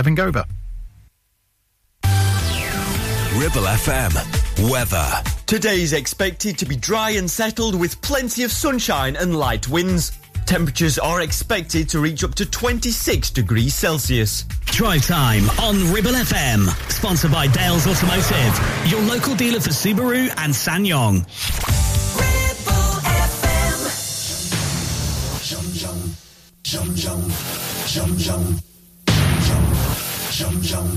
Kevin Gober. Ribble FM. Weather. Today is expected to be dry and settled with plenty of sunshine and light winds. Temperatures are expected to reach up to 26 degrees Celsius. Drive time on Ribble FM. Sponsored by Dales Automotive, your local dealer for Subaru and Rong rong,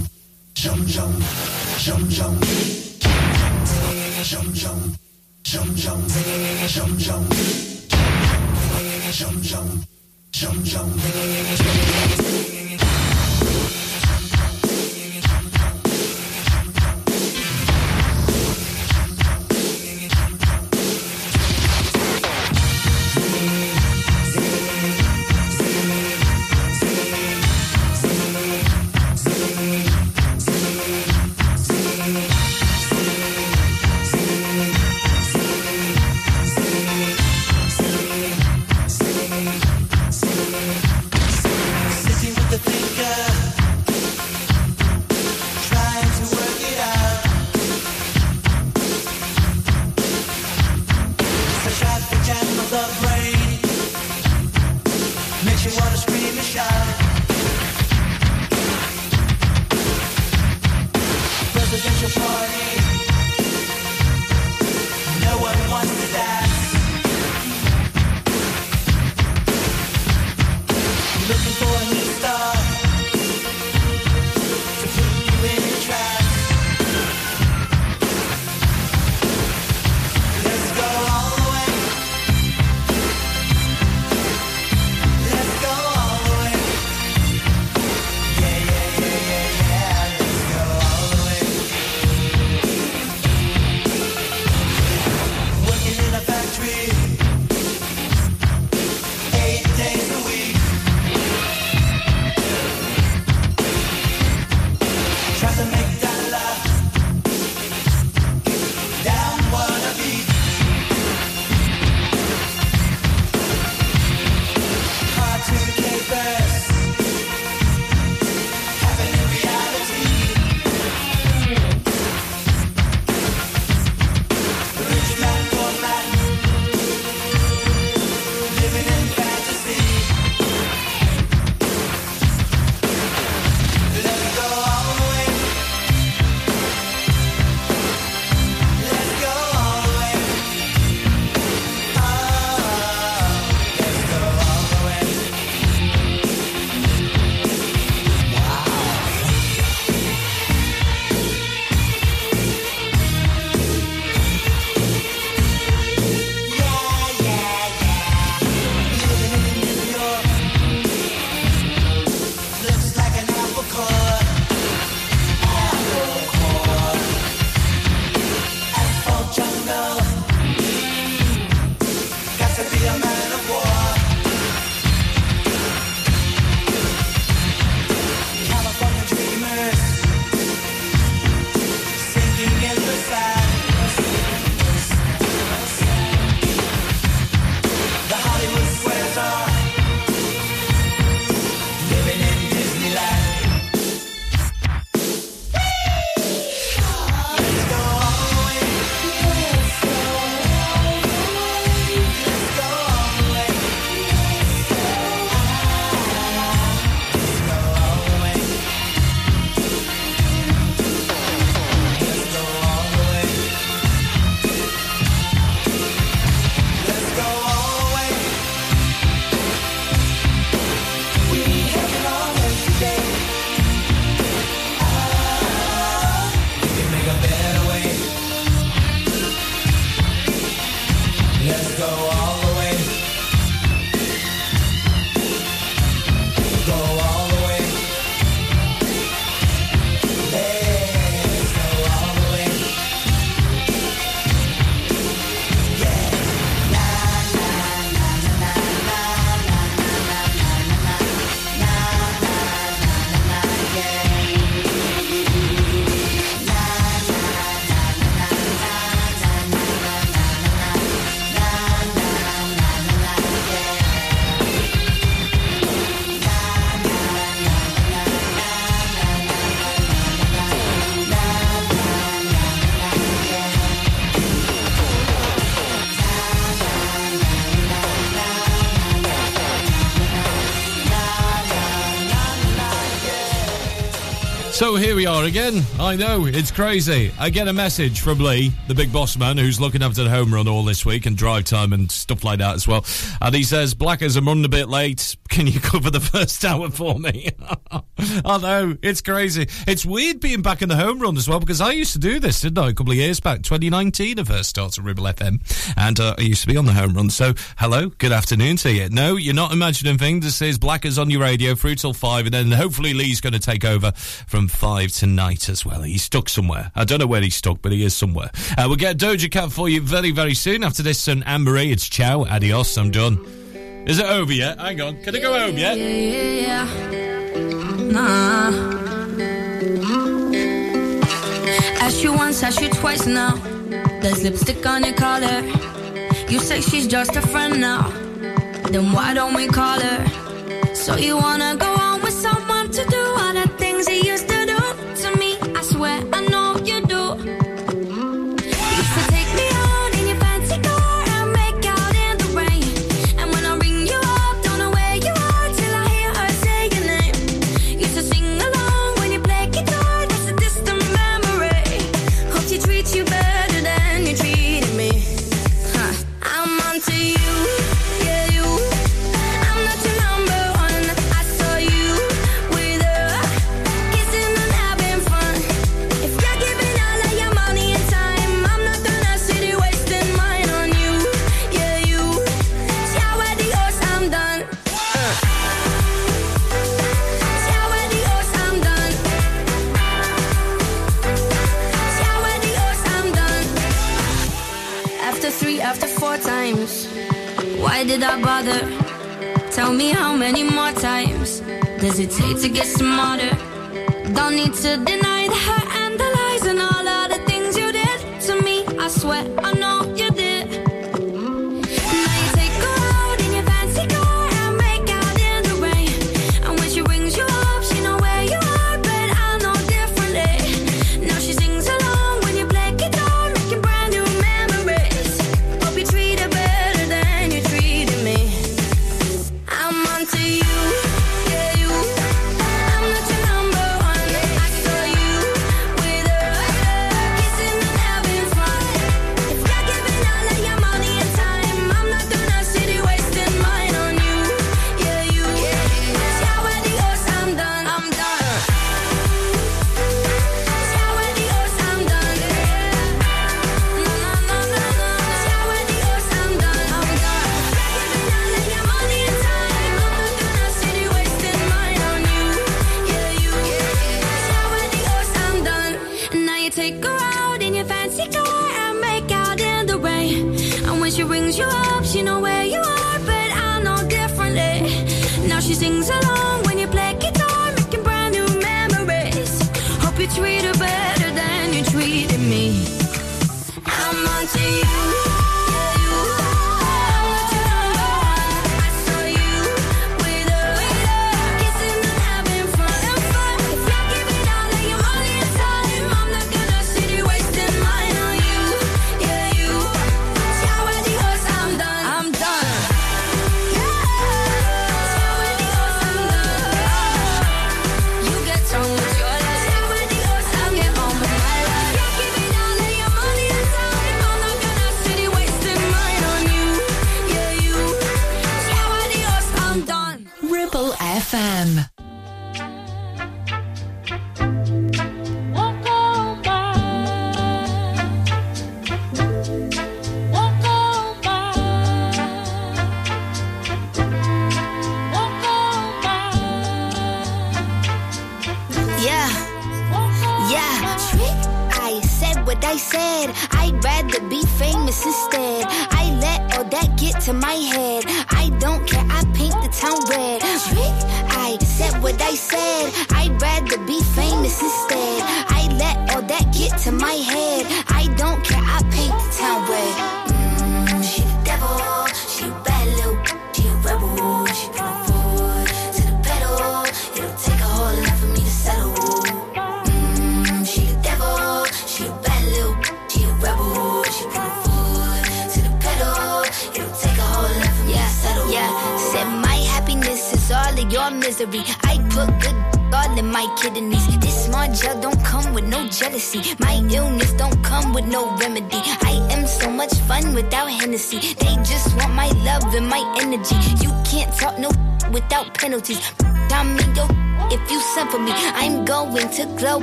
rong rong, rong rong, rong rong, rong rong, rong rong, rong rong, rong rong, rong rong. So here we are again. I know, it's crazy. I get a message from Lee, the big boss man, who's looking after the home run all this week and drive time and stuff like that as well. And he says, Blackers, I'm running a bit late. Can you cover the first hour for me? I know. It's crazy. It's weird being back in the home run as well because I used to do this, didn't I? A couple of years back, 2019, I first started Ribble FM and uh, I used to be on the home run. So, hello, good afternoon to you. No, you're not imagining things. This is Blackers on your radio through till five and then hopefully Lee's going to take over from five tonight as well. He's stuck somewhere. I don't know where he's stuck, but he is somewhere. Uh, we'll get Doja Cat for you very, very soon. After this, and Anne Marie, it's ciao, adios, I'm done. Is it over yet? Hang on. Can I go home yet? Yeah, yeah, yeah. Nah. Asked you once, ask you twice now. There's lipstick on your collar. You say she's just a friend now. Then why don't we call her? So you wanna go on with someone to do all the things he used to should I bother? Tell me how many more times does it take to get smarter? Don't need to deny the hurt and the lies and all of the things you did to me. I swear I know.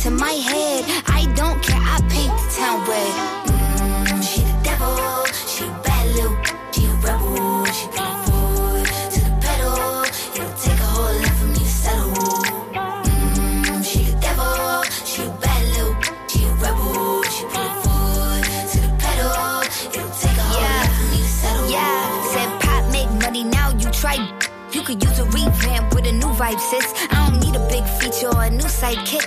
To my head. I don't care. I paint the town red. Mm, she the devil, she a bad little, she a rebel, she put foot to the pedal. It'll take a whole lot for me to settle. Mm, she the devil, she a bad little, she a rebel, she put foot to the pedal. It'll take a whole yeah. for me to settle. Yeah, said pop make money, now you try. You could use a revamp with a new vibe, sis. I don't need a big feature or a new sidekick.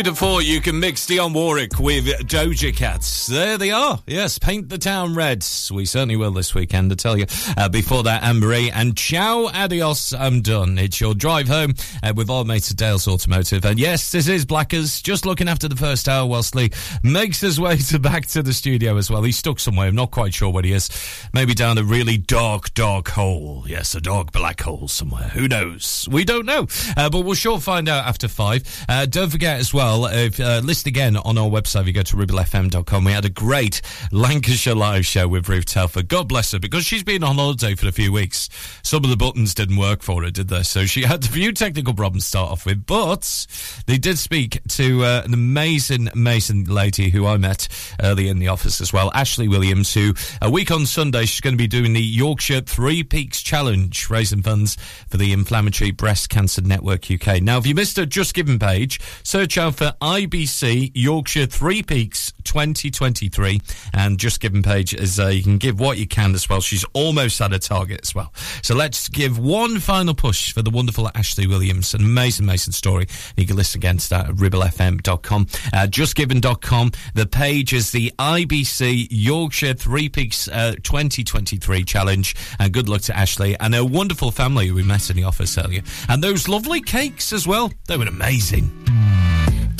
Who'd have thought you can mix Dionne Warwick with Doja Cats? There they are. Yes, paint the town red. We certainly will this weekend, I tell you. Uh, before that, Anne-Marie and ciao, adios, I'm done. It's your drive home uh, with all mates at Dales Automotive. And yes, this is Blackers, just looking after the first hour whilst Lee makes his way to back to the studio as well. He's stuck somewhere. I'm not quite sure where he is. Maybe down a really dark, dark hole. Yes, a dark black hole somewhere. Who knows? We don't know. Uh, but we'll sure find out after five. Uh, don't forget as well, well, if, uh, list again on our website. If you go to ribblefm.com, we had a great Lancashire live show with Ruth Telford. God bless her, because she's been on holiday for a few weeks. Some of the buttons didn't work for her, did they? So she had a few technical problems to start off with, but they did speak to uh, an amazing, amazing lady who I met early in the office as well, Ashley Williams, who a week on Sunday, she's going to be doing the Yorkshire Three Peaks Challenge, raising funds for the Inflammatory Breast Cancer Network UK. Now, if you missed her Just Giving page, search out for IBC Yorkshire Three Peaks 2023. And just giving page is uh, you can give what you can as well. She's almost at a target as well. So let's give one final push for the wonderful Ashley Williams. An amazing, amazing story. You can listen again to that at ribblefm.com. Uh, justgiving.com. The page is the IBC Yorkshire Three Peaks uh, 2023 challenge. And good luck to Ashley and her wonderful family we met in the office earlier. And those lovely cakes as well. They were amazing.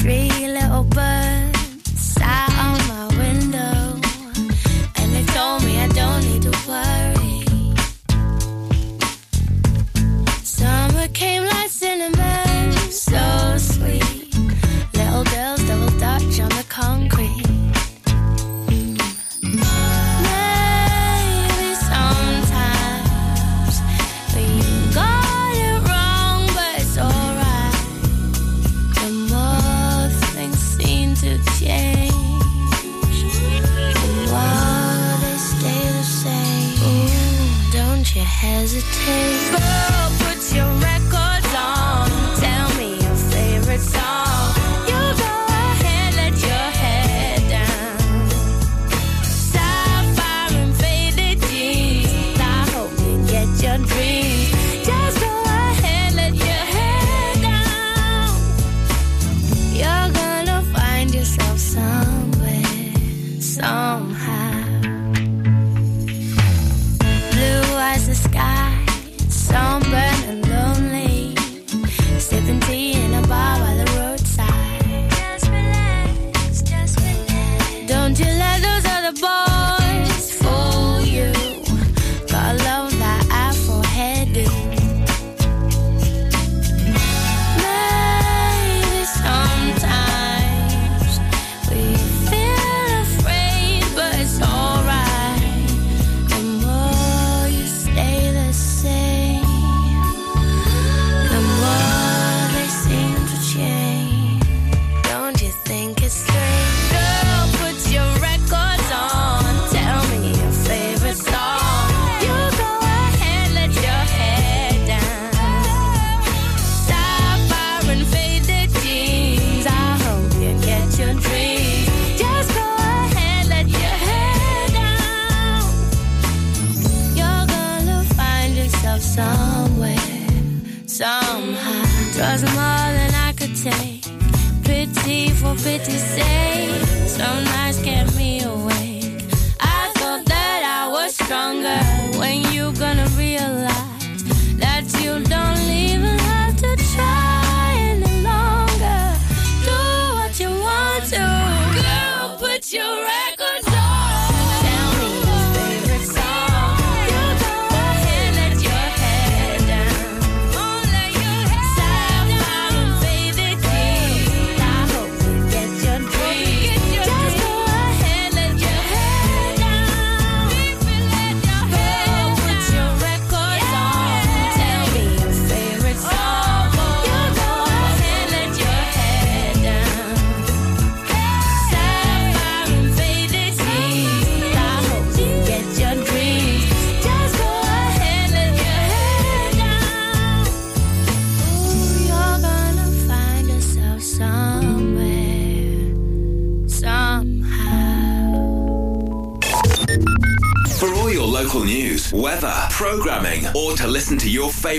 Three little birds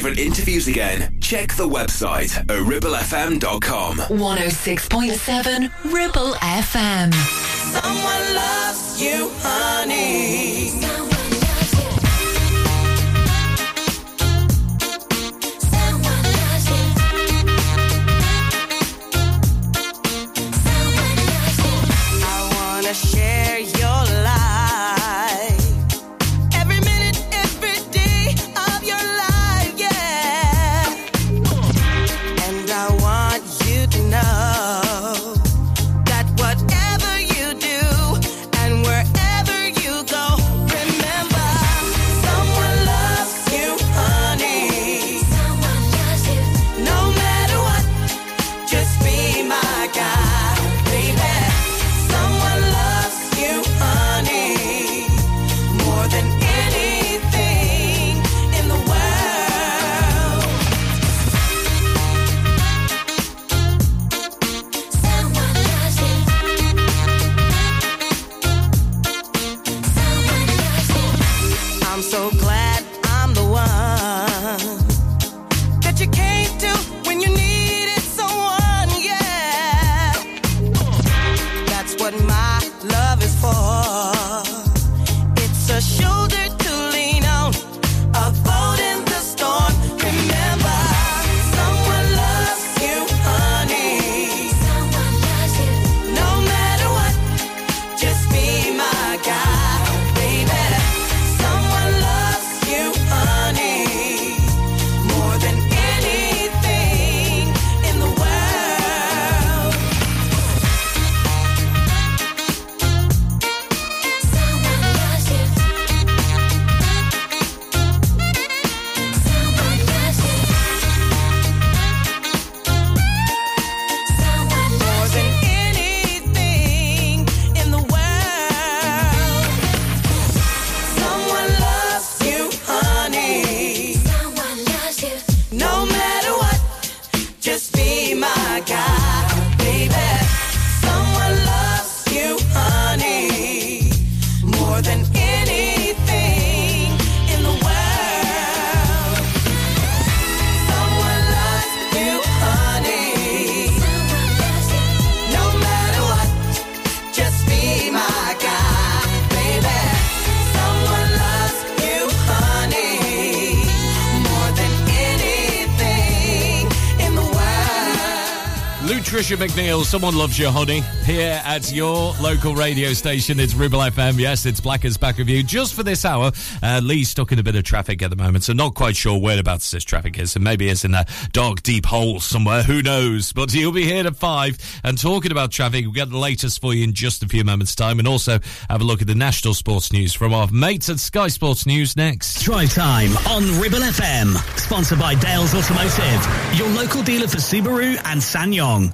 favourite interviews again, check the website ribblefm.com. 106.7 Ribble FM. McNeal, someone loves you, honey. Here at your local radio station, it's Ribble FM. Yes, it's Blackers back you. Just for this hour, uh, Lee's stuck in a bit of traffic at the moment, so not quite sure whereabouts this traffic is. And maybe it's in a dark, deep hole somewhere. Who knows? But he'll be here at five. And talking about traffic, we'll get the latest for you in just a few moments' time. And also have a look at the national sports news from our mates at Sky Sports News next. Drive time on Ribble FM. Sponsored by Dales Automotive, your local dealer for Subaru and SsangYong.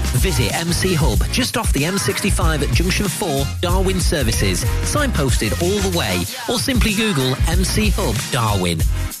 Visit MC Hub just off the M65 at Junction 4, Darwen Services. Signposted all the way or simply Google MC Hub Darwen.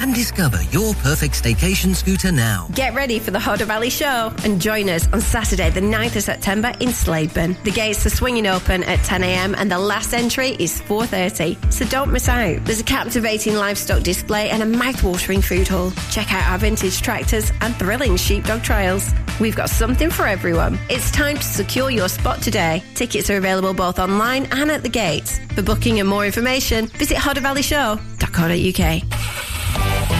and discover your perfect staycation scooter now. Get ready for the Hodder Valley Show and join us on Saturday, the 9th of September in Slaidburn. The gates are swinging open at 10am and the last entry is 4.30, so don't miss out. There's a captivating livestock display and a mouth-watering food hall. Check out our vintage tractors and thrilling sheepdog trials. We've got something for everyone. It's time to secure your spot today. Tickets are available both online and at the gates. For booking and more information, visit hoddervalleyshow.co.uk. Podcast.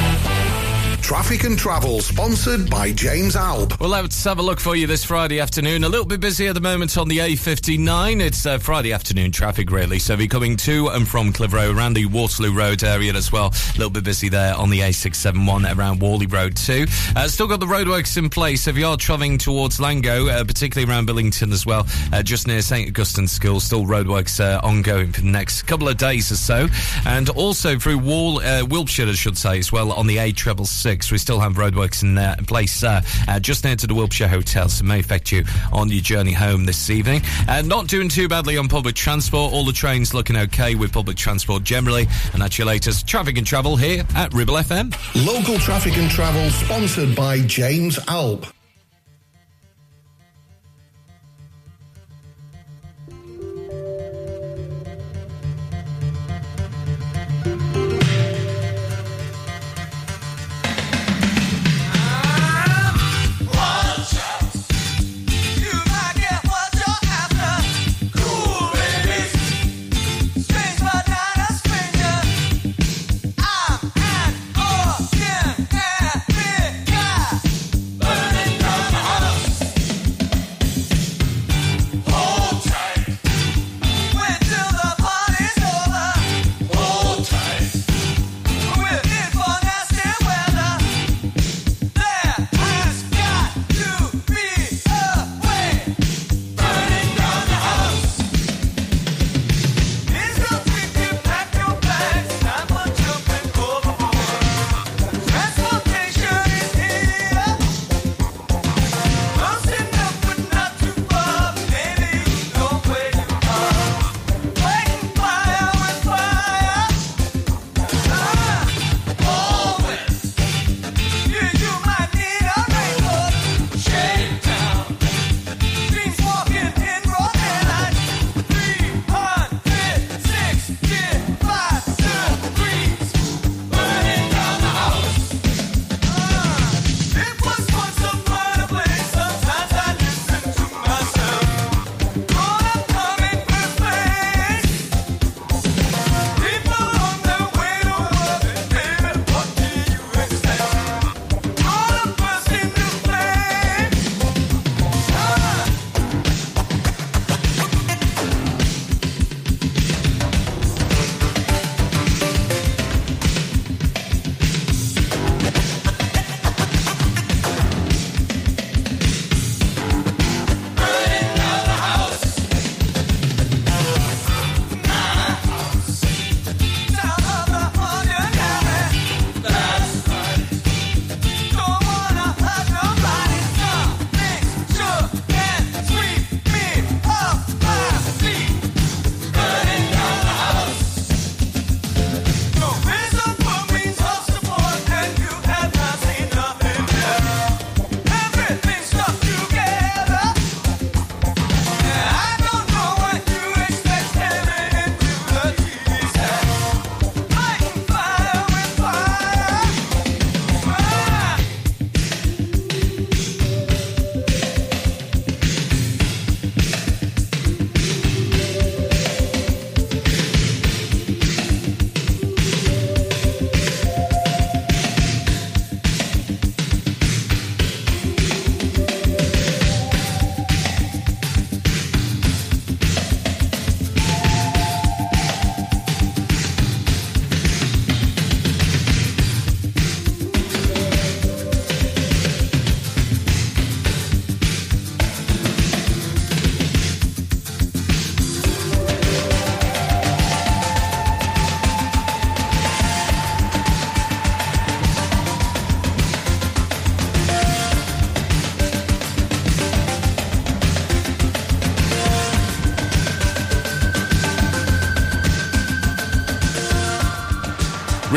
Traffic and Travel, sponsored by James Alb. Well, let's have a look for you this Friday afternoon. A little bit busy at the moment on the A59. It's uh, Friday afternoon traffic, really. So if you're coming to and from Clitheroe, around the Waterloo Road area as well, a little bit busy there on the A671 around Whalley Road too. Uh, still got the roadworks in place. If you are travelling towards Langho, uh, particularly around Billington as well, uh, just near St Augustine's School, still roadworks uh, ongoing for the next couple of days or so. And also through Wall, uh, Wilpshire, I should say, as well, on the A666. We still have roadworks in, uh, place uh, uh, just near to the Wilpshire Hotel, so may affect you on your journey home this evening. Uh, not doing too badly on public transport. All the trains looking okay with public transport generally. And that's your latest traffic and travel here at Ribble FM. Local Traffic and Travel, sponsored by James Alb.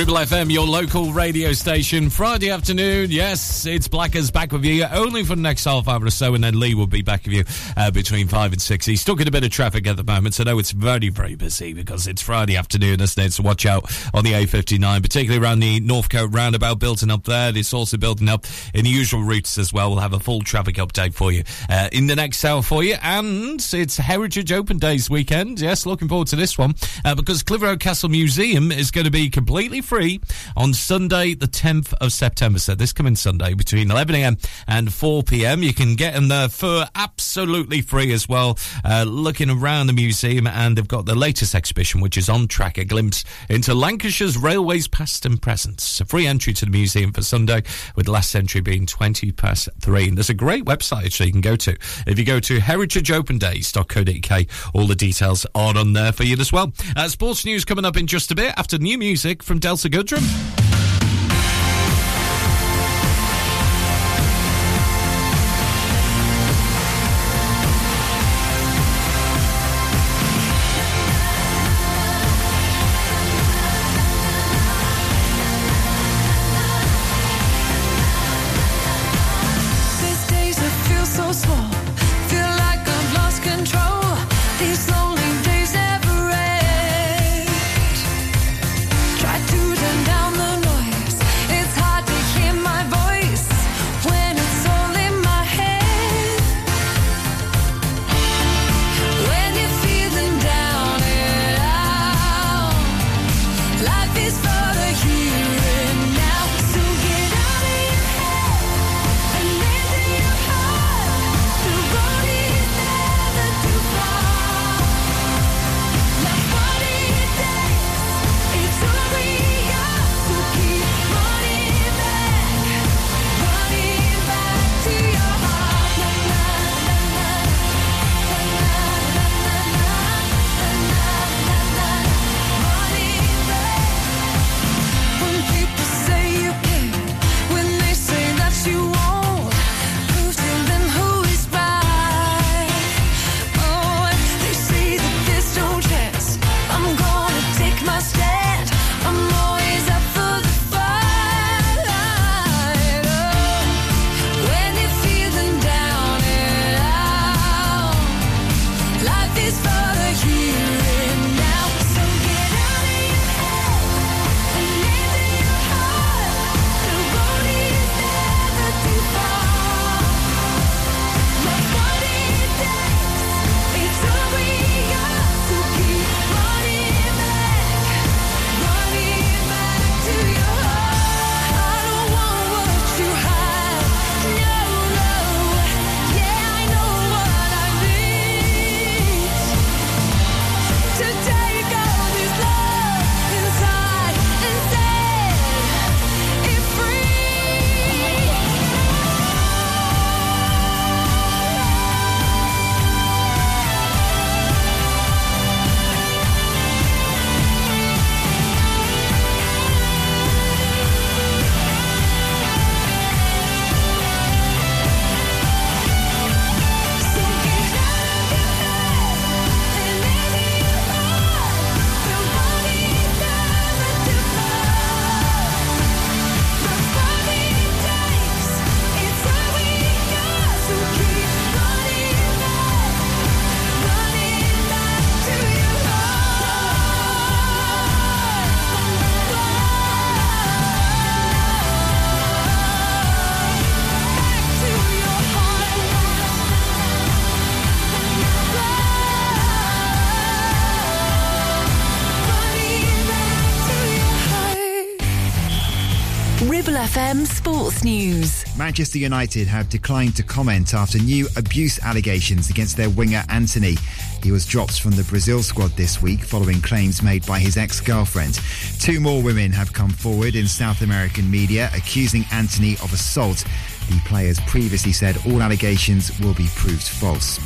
Ribble FM, your local radio station. Friday afternoon, yes, it's Blackers back with you, only for the next half hour or so, and then Lee will be back with you uh, between 5 and 6. He's stuck in a bit of traffic at the moment, so I know it's very, very busy because it's Friday afternoon, isn't it? So watch out on the A59, particularly around the Northcote roundabout, building up there. It's also building up in the usual routes as well. We'll have a full traffic update for you uh, in the next hour for you, and it's Heritage Open Days weekend. Yes, looking forward to this one uh, because Clitheroe Castle Museum is going to be completely free on Sunday, the 10th of September. So this coming Sunday between 11am and 4pm. You can get in there for absolutely free as well. Uh, looking around the museum and they've got the latest exhibition, which is on track, a glimpse into Lancashire's railways past and present. So free entry to the museum for Sunday, with the last entry being 20 past three. And there's a great website actually you can go to. If you go to heritageopendays.co.uk, all the details are on there for you as well. Uh, sports news coming up in just a bit after new music from Delta Goodrem. These FM Sports News. Manchester United have declined to comment after new abuse allegations against their winger Antony. He was dropped from the Brazil squad this week following claims made by his ex girlfriend. Two more women have come forward in South American media accusing Antony of assault. The players previously said all allegations will be proved false.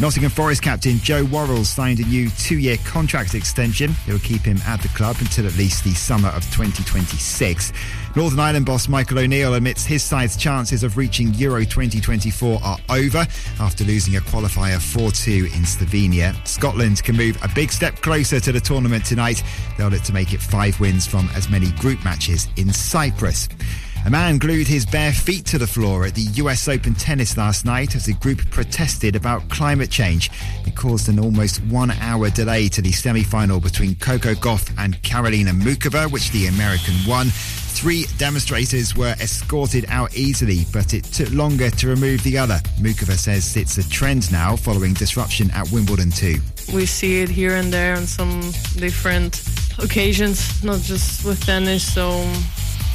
Nottingham Forest captain Joe Worrall signed a new two-year contract extension. It will keep him at the club until at least the summer of 2026. Northern Ireland boss Michael O'Neill admits his side's chances of reaching Euro 2024 are over after losing a qualifier 4-2 in Slovenia. Scotland can move a big step closer to the tournament tonight. They'll look to make it five wins from as many group matches in Cyprus. A man glued his bare feet to the floor at the US Open tennis last night as the group protested about climate change. It caused an almost one hour delay to the semi final between Coco Gauff and Karolina Muchova, which the American won. Three demonstrators were escorted out easily, but it took longer to remove the other. Muchova says it's a trend now following disruption at Wimbledon too. We see it here and there on some different occasions, not just with tennis. So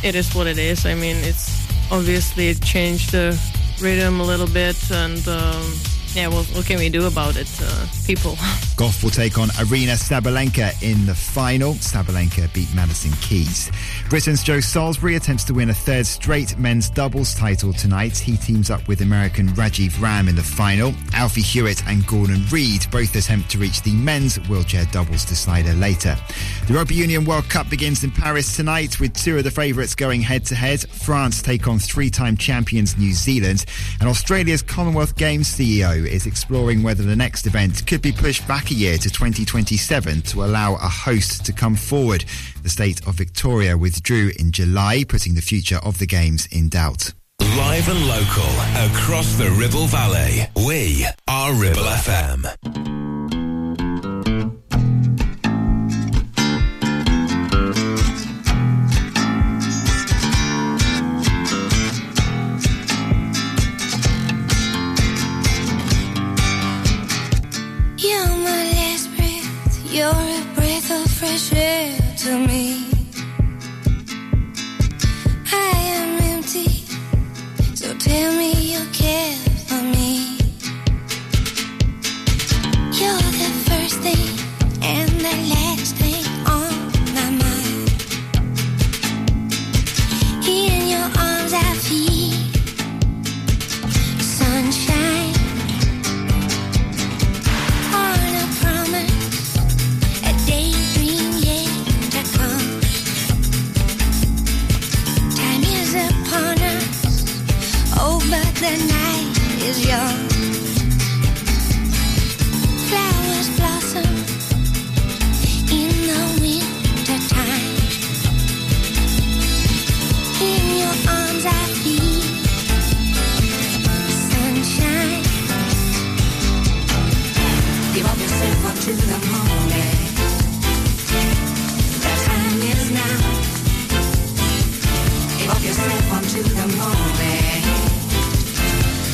it is what it is. I mean, it's obviously it changed the rhythm a little bit, and um, yeah, well, what can we do about it, uh, people? Gauff will take on Aryna Sabalenka in the final. Sabalenka beat Madison Keys. Britain's Joe Salisbury attempts to win a third straight men's doubles title tonight. He teams up with American Rajeev Ram in the final. Alfie Hewett and Gordon Reid both attempt to reach the men's wheelchair doubles decider later. The Rugby Union World Cup begins in Paris tonight with two of the favourites going head to head. France take on three-time champions New Zealand and Australia's Commonwealth Games CEO is exploring whether the next event could be pushed back a year to 2027 to allow a host to come forward. The state of Victoria withdrew in July, putting the future of the Games in doubt. Live and local across the Ribble Valley. We are Ribble FM. Air to me. I am empty, so tell me you care for me. You're the first thing and the last thing the night is young. Flowers blossom in the winter time. In your arms, I feel sunshine. Give up yourself up to the moment. The time is now. Give up yourself onto the moment.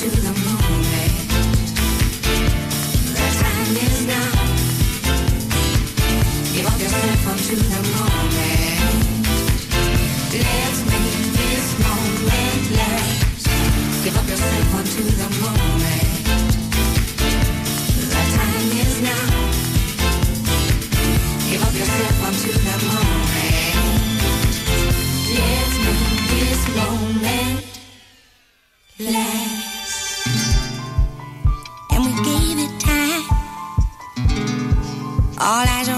onto the All eyes are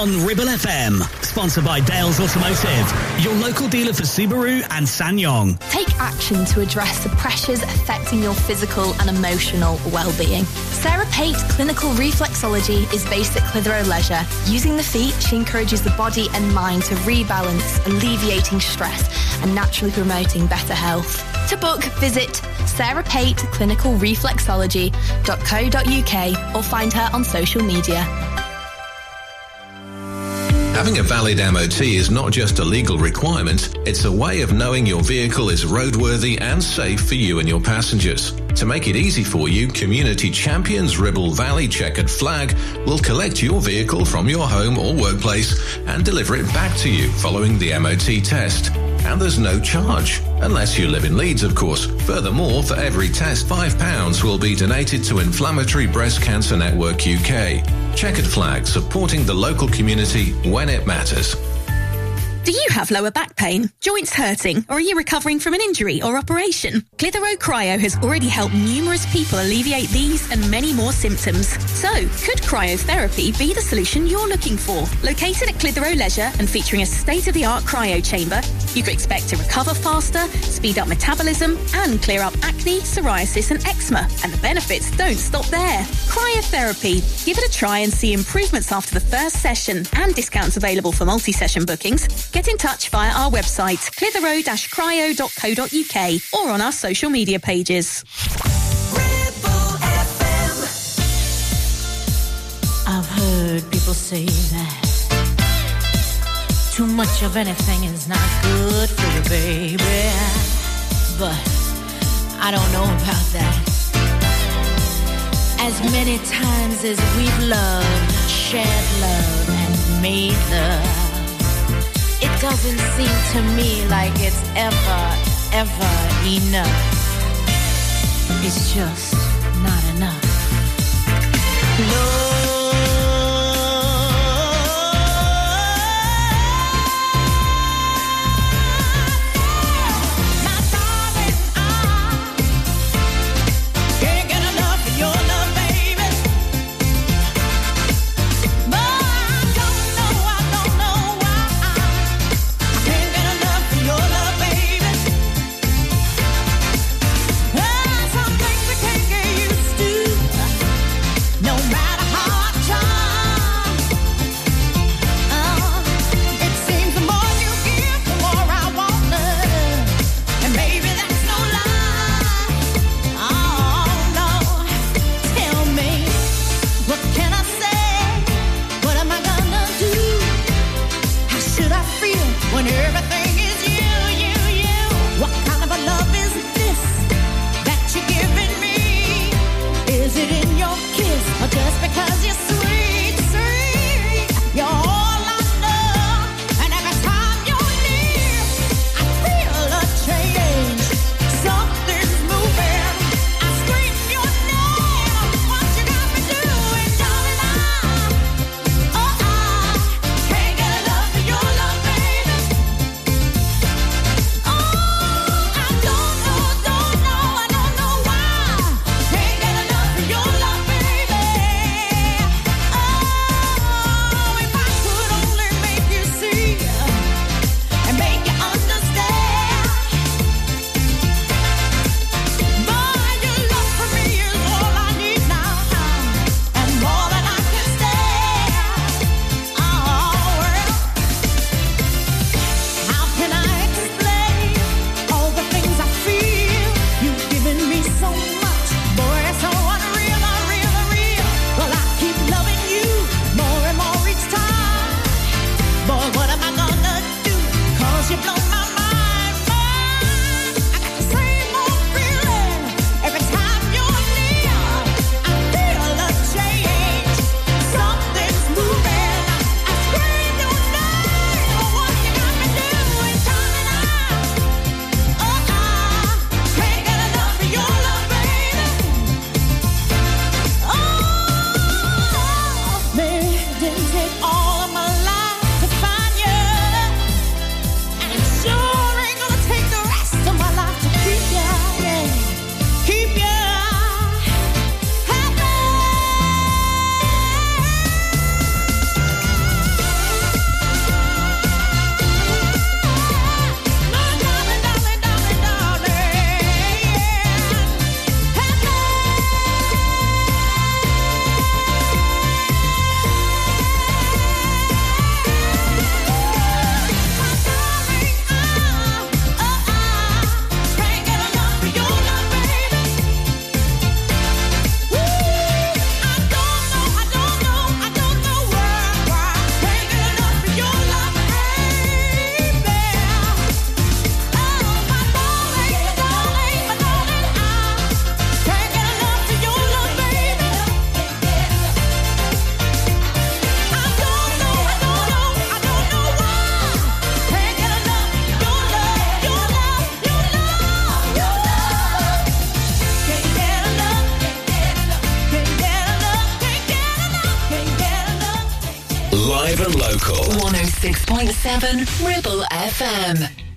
on Ribble FM. Sponsored by Dales Automotive, your local dealer for Subaru and SsangYong. Take action to address the pressures affecting your physical and emotional well-being. Sarah Pate Clinical Reflexology is based at Clitheroe Leisure. Using the feet, she encourages the body and mind to rebalance, alleviating stress and naturally promoting better health. To book, visit sarahpateclinicalreflexology.co.uk or find her on social media. Having a valid MOT is not just a legal requirement, it's a way of knowing your vehicle is roadworthy and safe for you and your passengers. To make it easy for you, Community Champions Ribble Valley Checkered Flag will collect your vehicle from your home or workplace and deliver it back to you following the MOT test. And there's no charge, unless you live in Leeds, of course. Furthermore, for every test, £5 will be donated to Inflammatory Breast Cancer Network UK. Checkered Flag, supporting the local community when it matters. Do you have lower back pain, joints hurting, or are you recovering from an injury or operation? Clitheroe Cryo has already helped numerous people alleviate these and many more symptoms. So, could cryotherapy be the solution you're looking for? Located at Clitheroe Leisure and featuring a state of the art cryo chamber, you can expect to recover faster, speed up metabolism, and clear up acne, psoriasis, and eczema. And the benefits don't stop there. Cryotherapy. Give it a try and see improvements after the first session and discounts available for multi-session bookings. Get in touch via our website, clitheroe-cryo.co.uk or on our social media pages. I've heard people say that too much of anything is not good for you, baby. But I don't know about that. As many times as we've loved, shared love, and made love, it doesn't seem to me like it's ever, ever enough. It's just not enough. Live and local. 106.7 Ribble FM.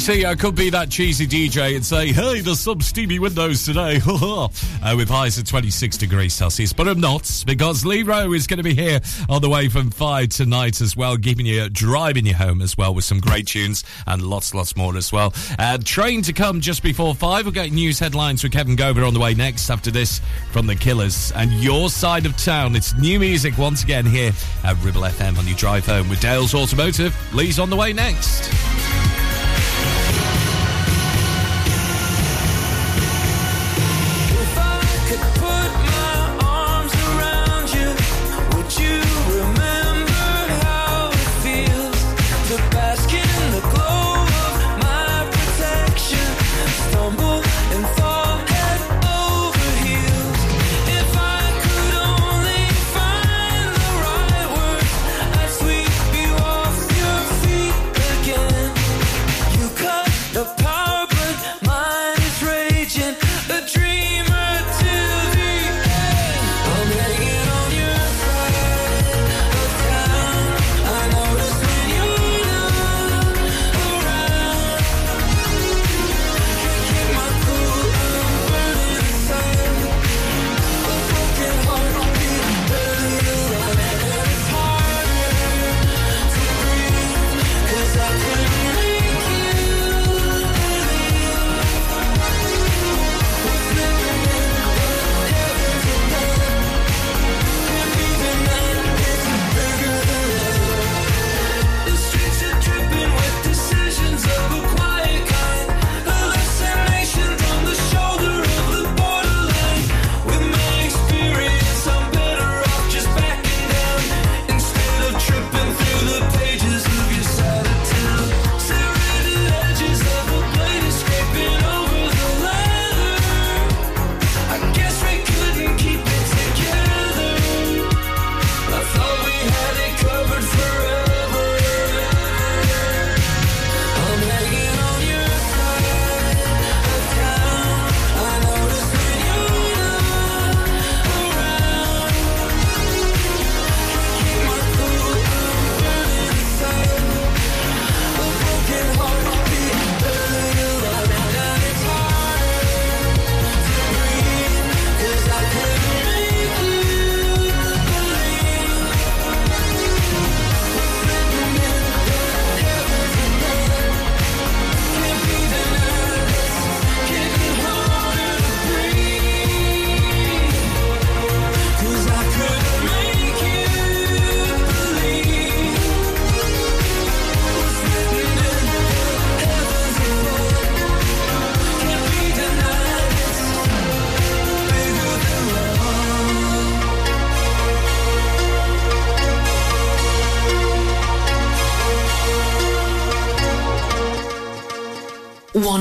See, I could be that cheesy DJ and say, hey, there's some steamy windows today, uh, with highs of 26 degrees Celsius. But I'm not, because Lee Rowe is going to be here on the way from 5 tonight as well, keeping you driving you home as well with some great tunes and lots, lots more as well. Uh, train to come just before 5. We'll get news headlines with Kevin Gover on the way next after this from The Killers. And your side of town, it's new music once again here at Ribble FM on your drive home with Dale's Automotive. Lee's on the way next.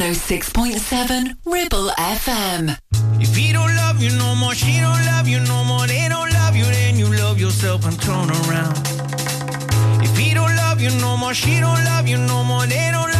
106.7 Ribble FM. If he don't love you no more, she don't love you no more, they don't love you, then you love yourself and turn around. If he don't love you no more, she don't love you no more, they don't love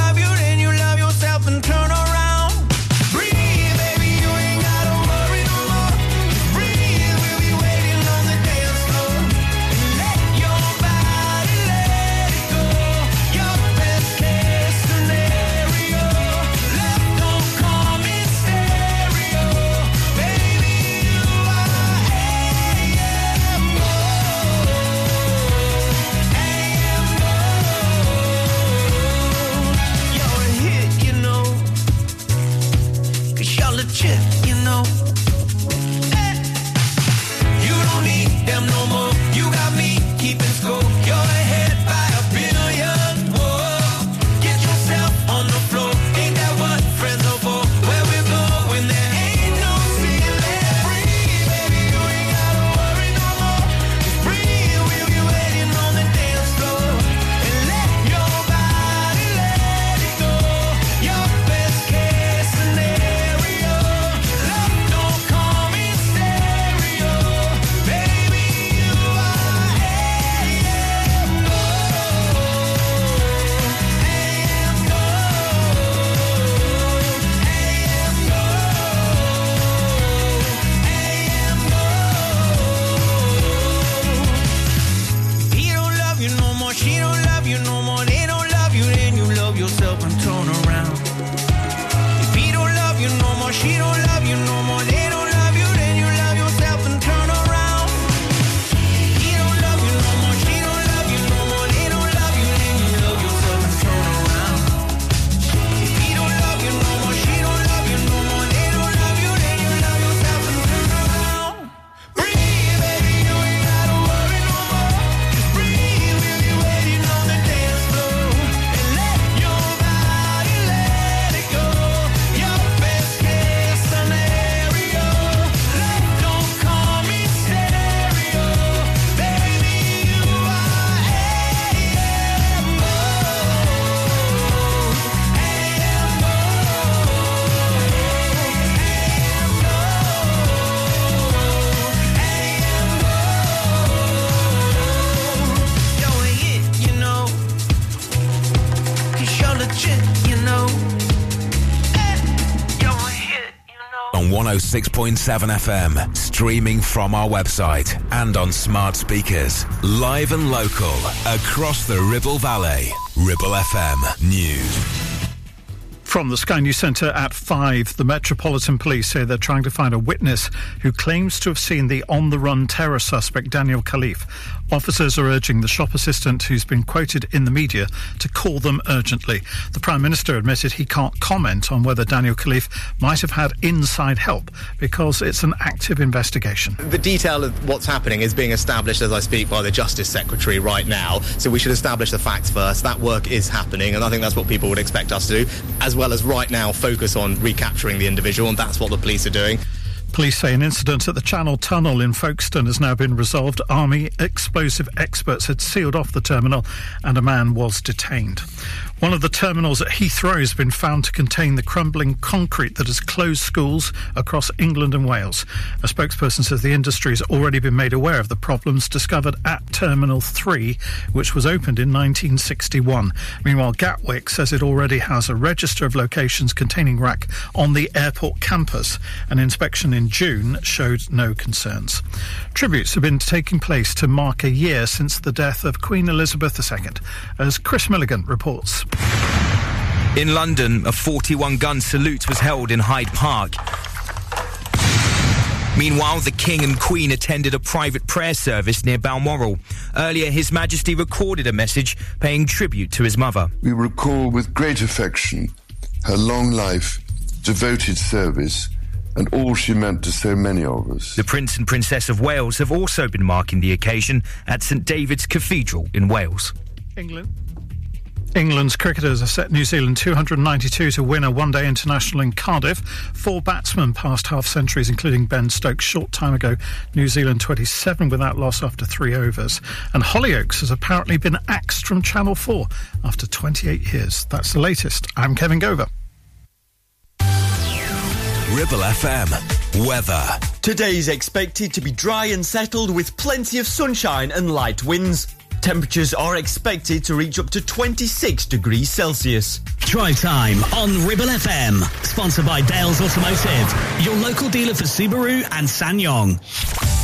106.7 FM, streaming from our website and on smart speakers. Live and local, across the Ribble Valley. Ribble FM News. From the Sky News Centre at 5, the Metropolitan Police say they're trying to find a witness who claims to have seen the on the run terror suspect Daniel Khalife. Officers are urging the shop assistant who's been quoted in the media to call them urgently. The Prime Minister admitted he can't comment on whether Daniel Khalife might have had inside help because it's an active investigation. The detail of what's happening is being established as I speak by the Justice Secretary right now. So we should establish the facts first. That work is happening, and I think that's what people would expect us to do, as well as right now focus on recapturing the individual, and that's what the police are doing. Police say an incident at the Channel Tunnel in Folkestone has now been resolved. Army explosive experts had sealed off the terminal and a man was detained. One of the terminals at Heathrow has been found to contain the crumbling concrete that has closed schools across England and Wales. A spokesperson says the industry has already been made aware of the problems discovered at Terminal 3, which was opened in 1961. Meanwhile, Gatwick says it already has a register of locations containing RAAC on the airport campus. An inspection in June showed no concerns. Tributes have been taking place to mark a year since the death of Queen Elizabeth II, as Chris Milligan reports. In London, a 41 gun salute was held in Hyde Park. Meanwhile, the King and Queen attended a private prayer service near Balmoral. Earlier, His Majesty recorded a message paying tribute to his mother. We recall with great affection her long life, devoted service, and all she meant to so many of us. The Prince and Princess of Wales have also been marking the occasion at St David's Cathedral in Wales. England. England's cricketers have set New Zealand 292 to win a one day international in Cardiff. Four batsmen passed half centuries, including Ben Stokes short time ago. New Zealand 27 without loss after three overs. And Hollyoaks has apparently been axed from Channel 4 after 28 years. That's the latest. I'm Kevin Gover. Ribble FM. Weather. Today is expected to be dry and settled with plenty of sunshine and light winds. Temperatures are expected to reach up to 26 degrees Celsius. Drive time on Ribble FM. Sponsored by Dales Automotive, your local dealer for Subaru and SsangYong.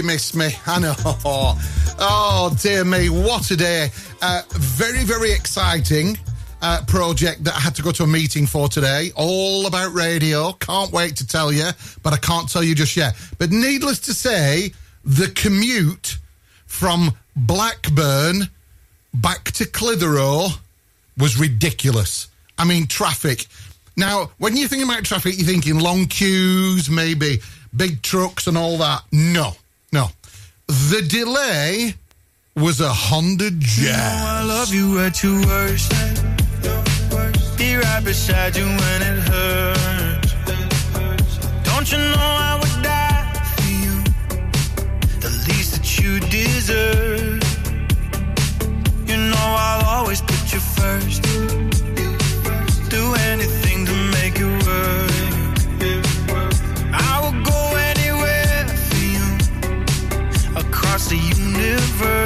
You missed me. I know. Oh, dear me, what a day. Uh, very, very exciting uh, project that I had to go to a meeting for today. All about radio. Can't wait to tell you, but I can't tell you just yet. But needless to say, the commute from Blackburn back to Clitheroe was ridiculous. I mean, traffic. Now, when you're thinking about traffic, you're thinking long queues, maybe big trucks and all that. No, no. The delay was a Honda Jazz. I love you at your worst. Be right beside you when it hurts. Don't you know I would die for you? The least that you deserve. You know I'll always put you first. Do anything the universe.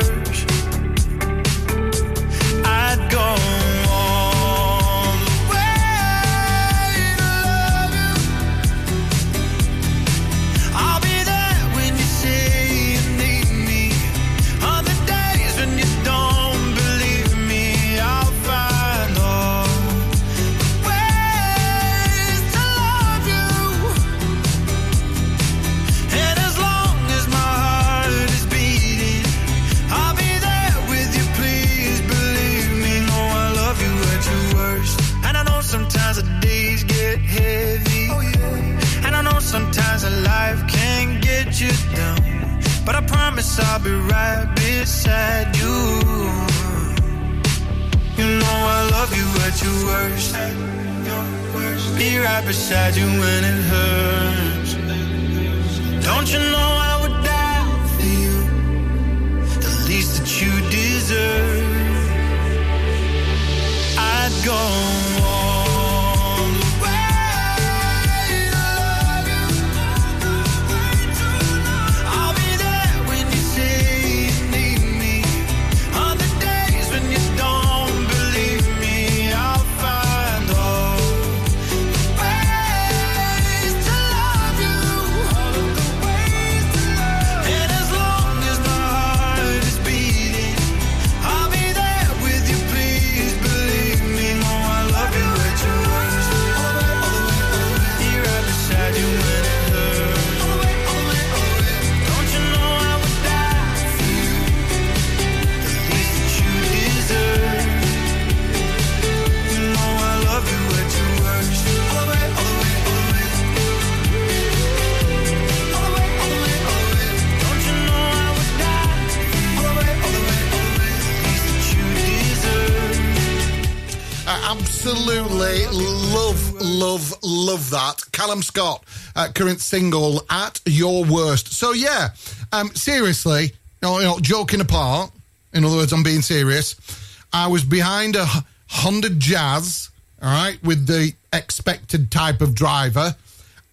I'll be right beside you. You know I love you at your worst. Be right beside you when it hurts. Don't you know I would die for you? The least that you deserve. I'd go absolutely love, love, love that. Callum Scott, uh, current single at your worst. So yeah, um, seriously, know, you know, joking apart. In other words, I'm being serious. I was behind a Honda Jazz, all right, with the expected type of driver,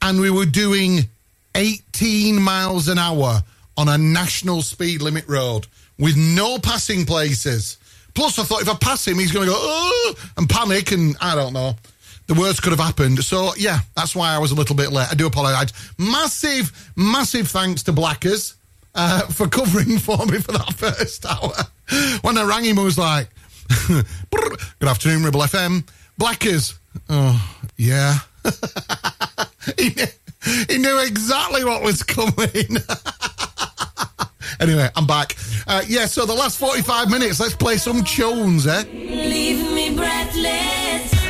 and we were doing 18 miles an hour on a national speed limit road with no passing places. Plus, I thought if I pass him, he's going to go oh, and panic, and I don't know. The worst could have happened. So, yeah, that's why I was a little bit late. I do apologise. Massive, massive thanks to Blackers uh, for covering for me for that first hour. When I rang him, I was like, Good afternoon, Ribble FM. Blackers. Oh, yeah. he, knew, he knew exactly what was coming. Anyway, I'm back. Uh, yeah, so the last 45 minutes, let's play some tunes, eh? Leave me breathless.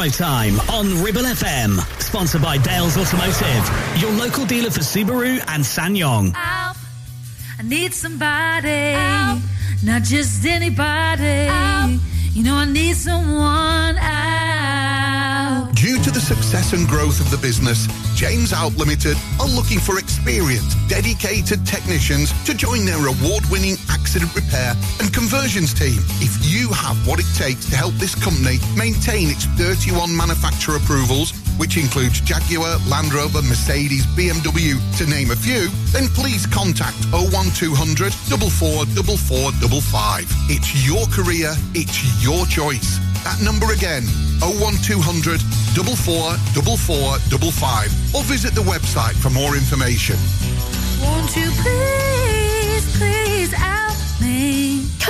Drive Time on Ribble FM. Sponsored by Dales Automotive, your local dealer for Subaru and SsangYong. Help. I need somebody, not just anybody. You know, I need someone out. Due to the success and growth of the business, James Out Limited are looking for experienced, dedicated technicians to join their award-winning accident repair and conversions team. If you have what it takes to help this company maintain its 31 manufacturer approvals, which includes Jaguar, Land Rover, Mercedes, BMW, to name a few, then please contact 01200 444455. It's your career, it's your choice. That number again, 01200 444455. Or visit the website for more information.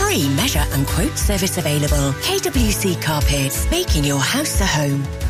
Free measure and quote service available. KWC Carpets, making your house a home.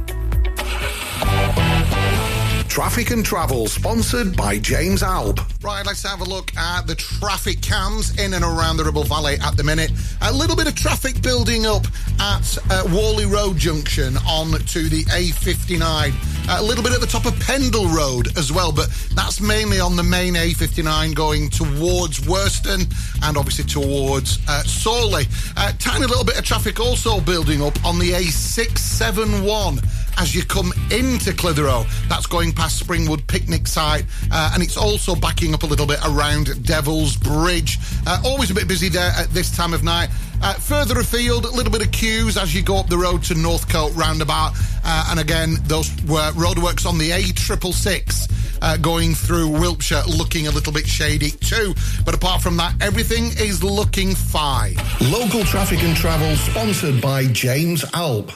Traffic and Travel, sponsored by James Alb. Right, let's have a look at the traffic cams in and around the Ribble Valley at the minute. A little bit of traffic building up at uh, Whalley Road Junction on to the A59. a little bit at the top of Pendle Road as well, but that's mainly on the main A59 going towards Worston and obviously towards uh, Sawley. Uh, tiny little bit of traffic also building up on the A671 as you come into Clitheroe. That's going past Springwood Picnic Site, uh, and it's also backing up a little bit around Devil's Bridge. Uh, always a bit busy there at this time of night. Uh, further afield, a little bit of queues as you go up the road to Northcote roundabout, uh, and again, those were roadworks on the A666 uh, going through Wilpshire looking a little bit shady too. But apart from that, everything is looking fine. Local traffic and travel sponsored by James Alp.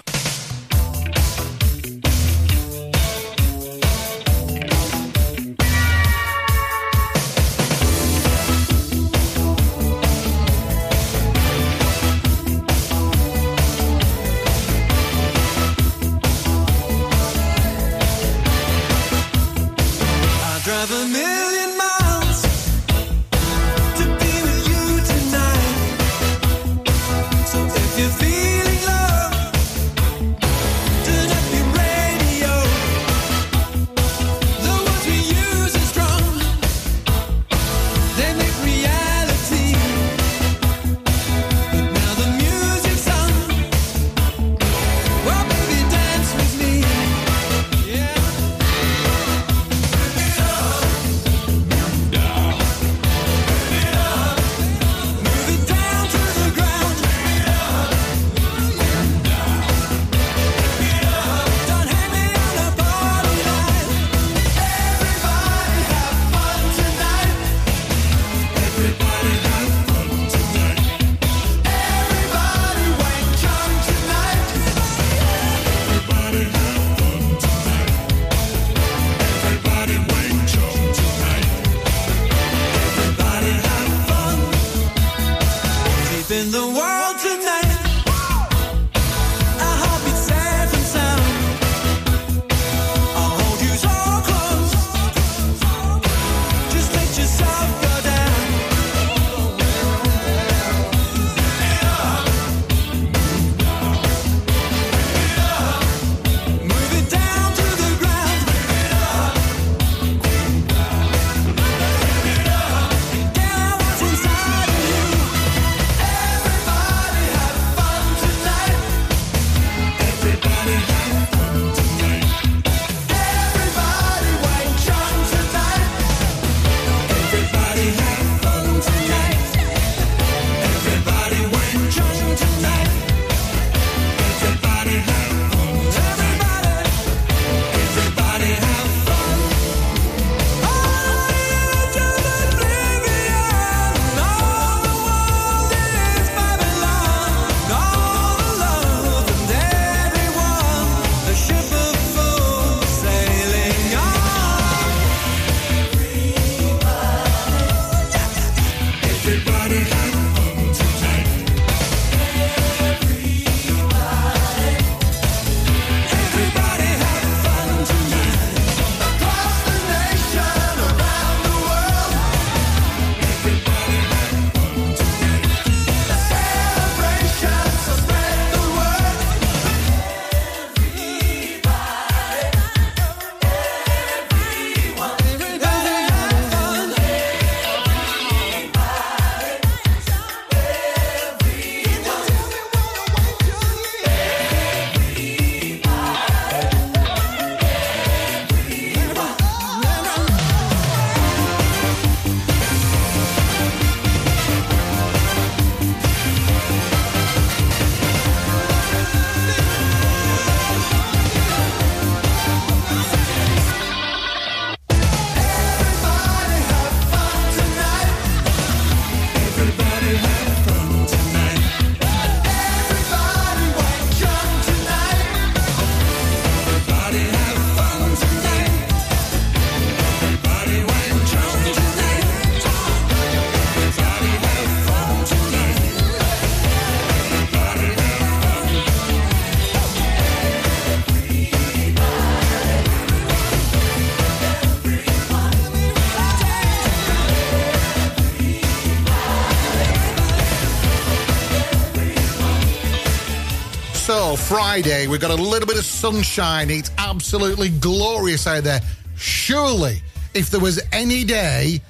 Friday, we've got a little bit of sunshine. It's absolutely glorious out there. Surely, if there was any day,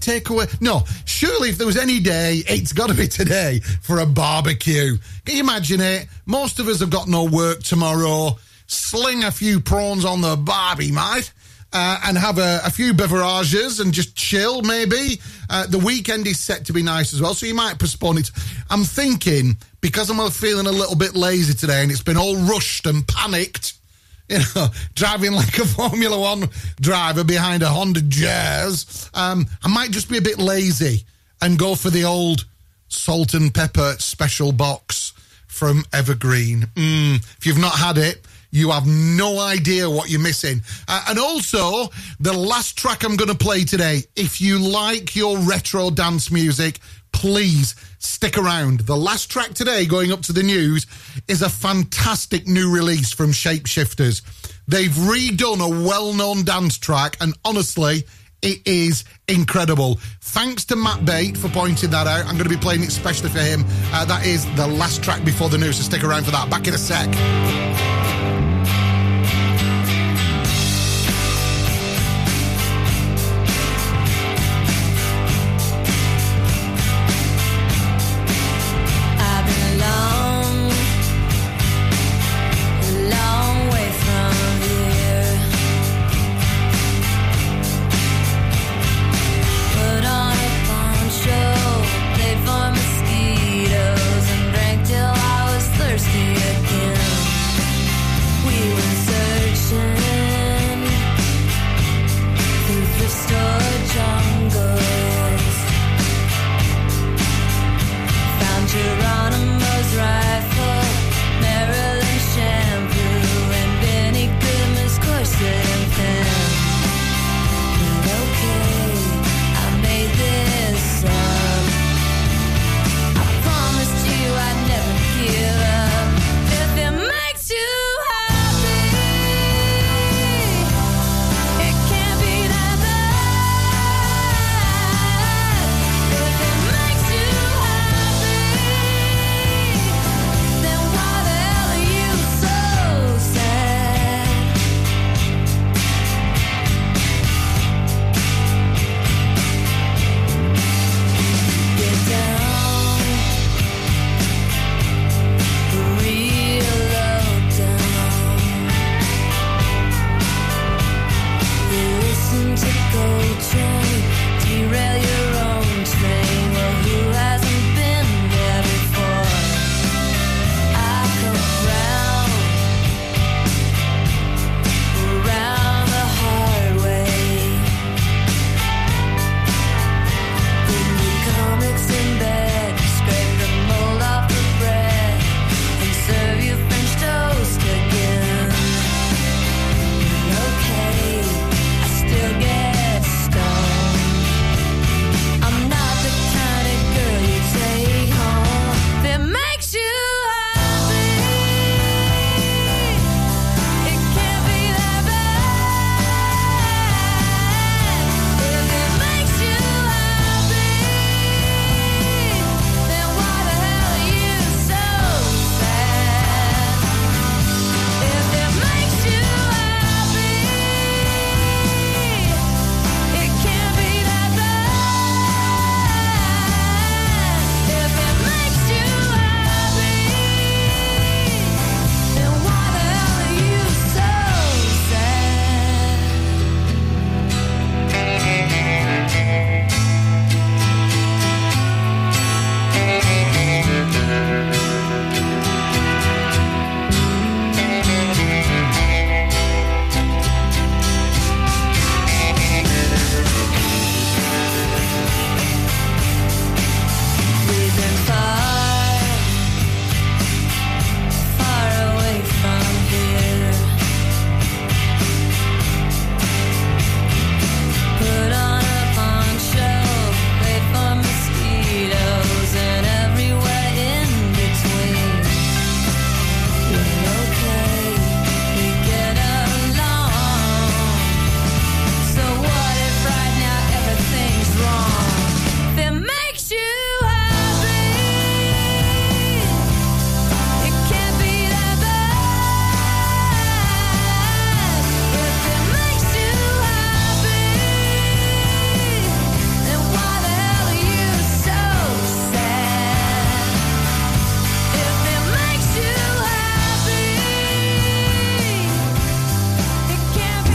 take away, no, surely if there was any day, it's got to be today for a barbecue. Can you imagine it? Most of us have got no work tomorrow. Sling a few prawns on the barbie, mate. Uh, and have a, a few beverages and just chill, maybe. Uh, the weekend is set to be nice as well, so you might postpone it. I'm thinking, because I'm feeling a little bit lazy today and it's been all rushed and panicked, you know, driving like a Formula One driver behind a Honda Jazz, um, I might just be a bit lazy and go for the old salt and pepper special box from Evergreen. Mm, if you've not had it, you have no idea what you're missing. Uh, and also, the last track I'm going to play today, if you like your retro dance music, please stick around. The last track today, going up to the news, is a fantastic new release from Shapeshifters. They've redone a well known dance track, and honestly, it is incredible. Thanks to Matt Bate for pointing that out. I'm going to be playing it specially for him. Uh, that is the last track before the news, so stick around for that. Back in a sec.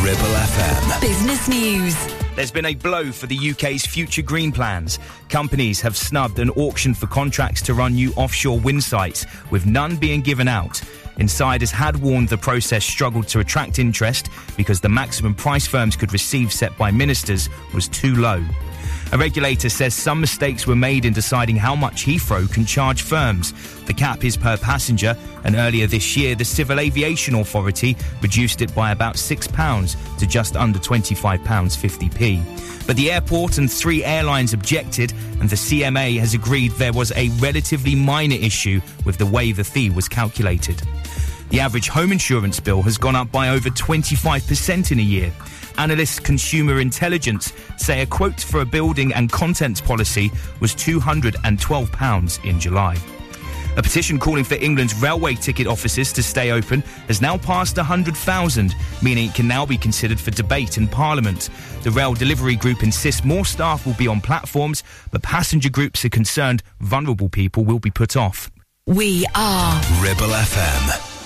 Ribble FM. Business news. There's been a blow for the UK's future green plans. Companies have snubbed an auction for contracts to run new offshore wind sites, with none being given out. Insiders had warned the process struggled to attract interest because the maximum price firms could receive set by ministers was too low. A regulator says some mistakes were made in deciding how much Heathrow can charge firms. The cap is per passenger, and earlier this year, the Civil Aviation Authority reduced it by about £6 to just under £25.50p. But the airport and three airlines objected, and the CMA has agreed there was a relatively minor issue with the way the fee was calculated. The average home insurance bill has gone up by over 25% in a year. Analysts Consumer Intelligence say a quote for a building and contents policy was £212 in July. A petition calling for England's railway ticket offices to stay open has now passed 100,000, meaning it can now be considered for debate in Parliament. The rail delivery group insists more staff will be on platforms, but passenger groups are concerned vulnerable people will be put off. We are Ribble FM.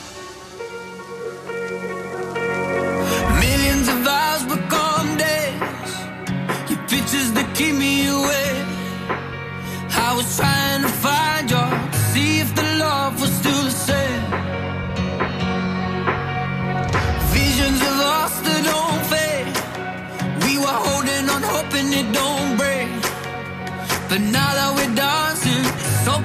Keep me awake. I was trying to find you, see if the love was still the same. Visions of us that don't fade. We were holding on, hoping it don't break. But now that we're dancing, it's all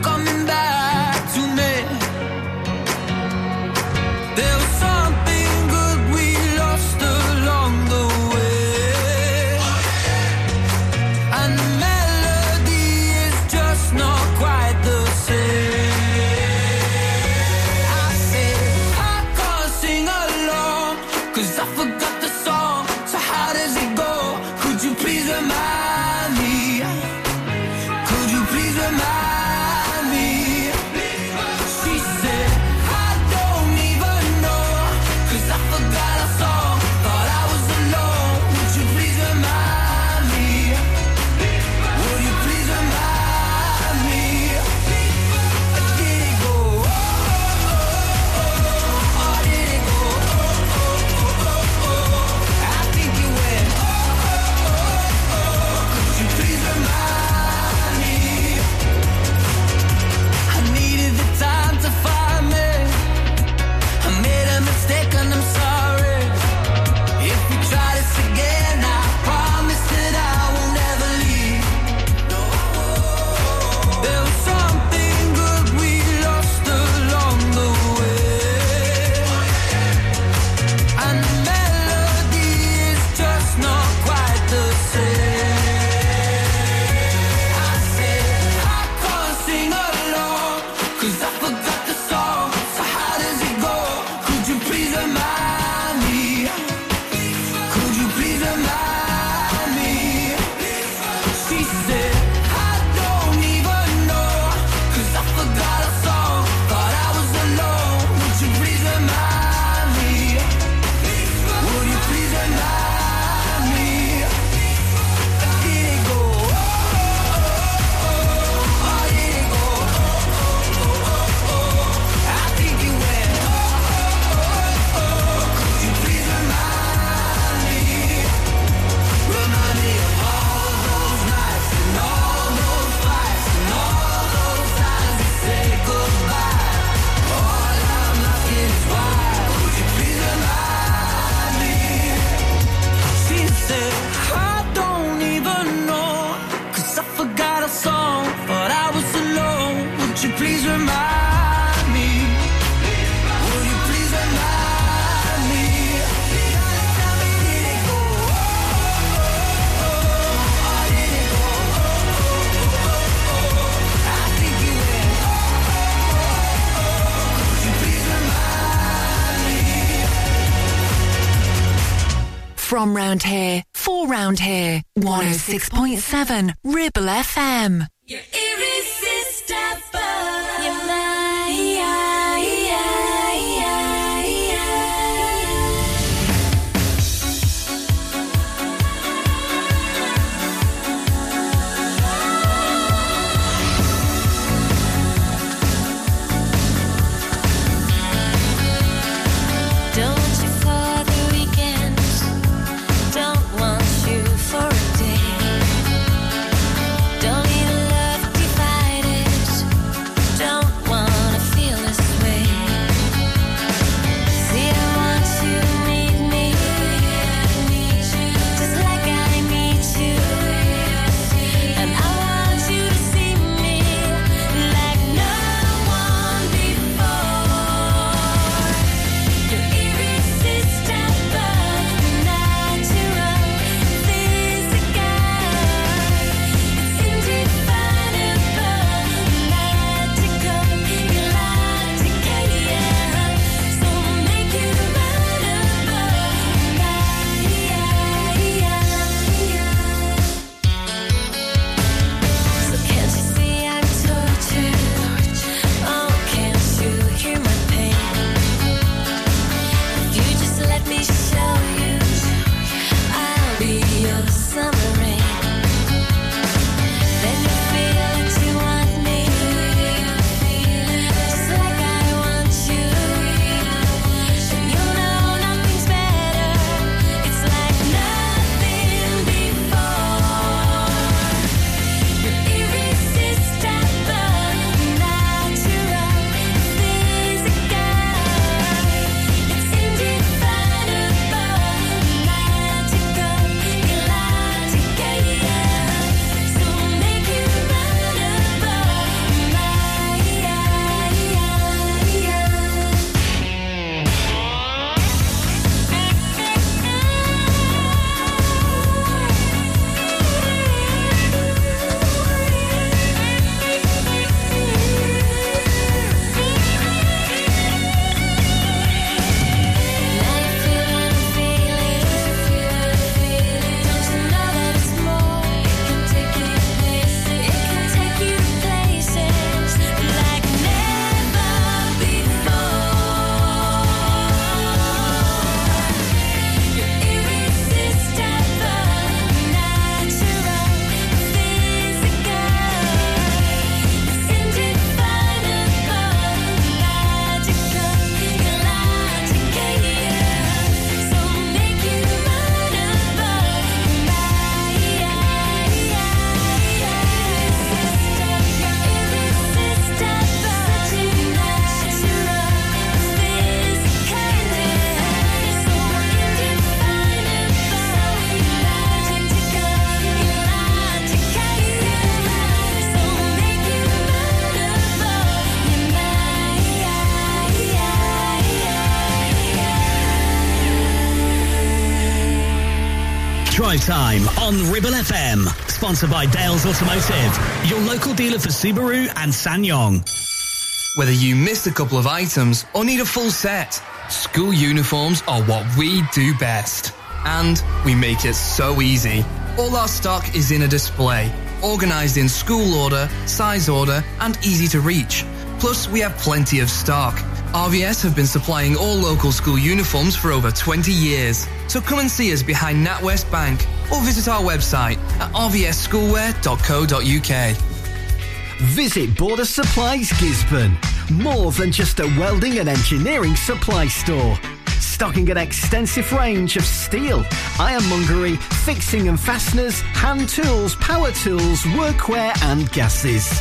from round here, for round here. 106.7 Ribble FM. You're irresistible. You're Time on Ribble FM. Sponsored by Dales Automotive, your local dealer for Subaru and SsangYong. Whether you missed a couple of items or need a full set, school uniforms are what we do best. And we make it so easy. All our stock is in a display, organized in school order, size order, and easy to reach. Plus, we have plenty of stock. RVS have been supplying all local school uniforms for over 20 years. So come and see us behind NatWest Bank or visit our website at rvsschoolwear.co.uk. Visit Border Supplies Gisburn. More than just a welding and engineering supply store. Stocking an extensive range of steel, ironmongery, fixing and fasteners, hand tools, power tools, workwear and gases.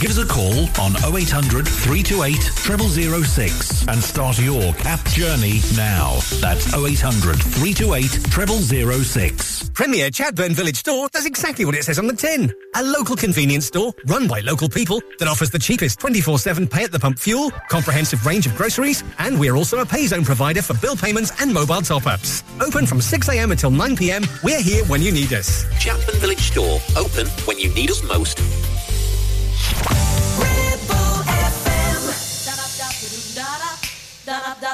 Give us a call on 0800 328 0006 and start your CAP journey now. That's 0800 328 0006. Premier Chatburn Village Store does exactly what it says on the tin. A local convenience store run by local people that offers the cheapest 24-7 pay at the pump fuel, comprehensive range of groceries, and we're also a pay zone provider for bill payments and mobile top-ups. Open from 6am until 9pm, we're here when you need us. Chapman Village Store, open when you need us most.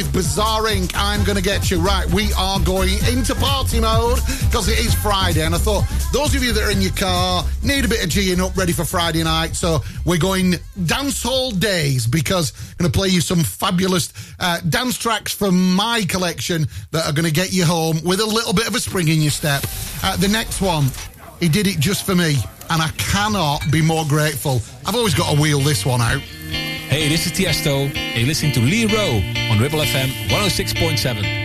with Bizarre Inc. I'm going to get you. Right, we are going into party mode because it is Friday. And I thought those of you that are in your car need a bit of geeing up, ready for Friday night. So we're going dance hall days because I'm going to play you some fabulous uh, dance tracks from my collection that are going to get you home with a little bit of a spring in your step. Uh, the next one, he did it just for me. And I cannot be more grateful. I've always got to wheel this one out. Hey, this is Tiesto. You're listening to Lee Rowe on Ribble FM 106.7.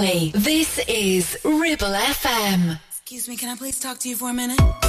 Valley. This is Ribble FM. Excuse me, can I please talk to you for a minute?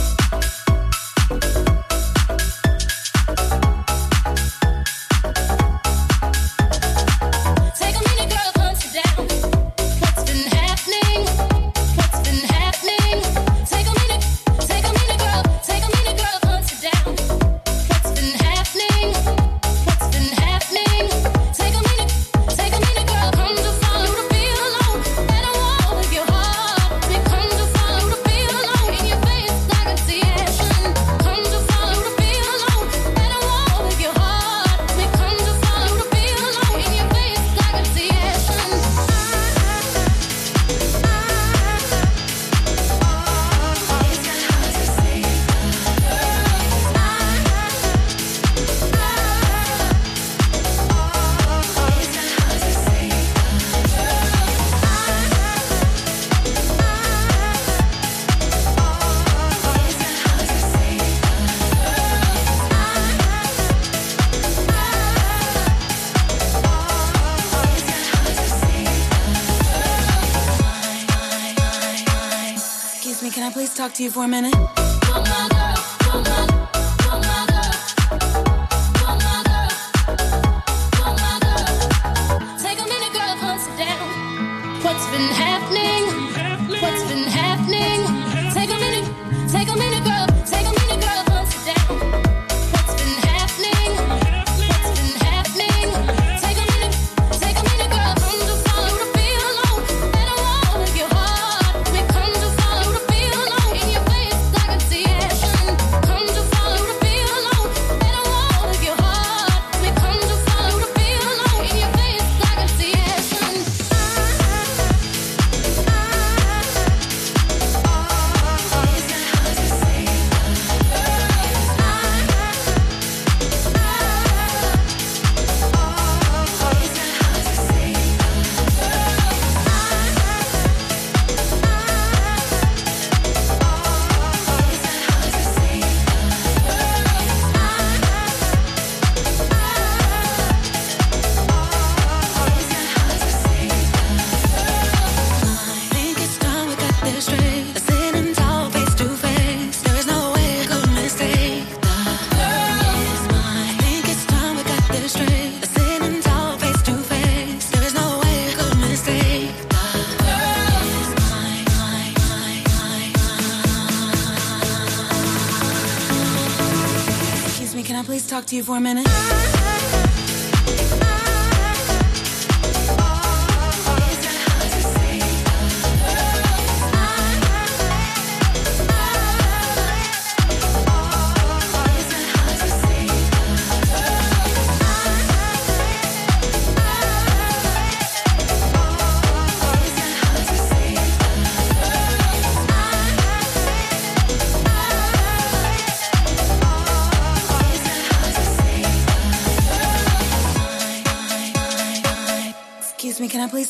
you for a minute? you for a minute?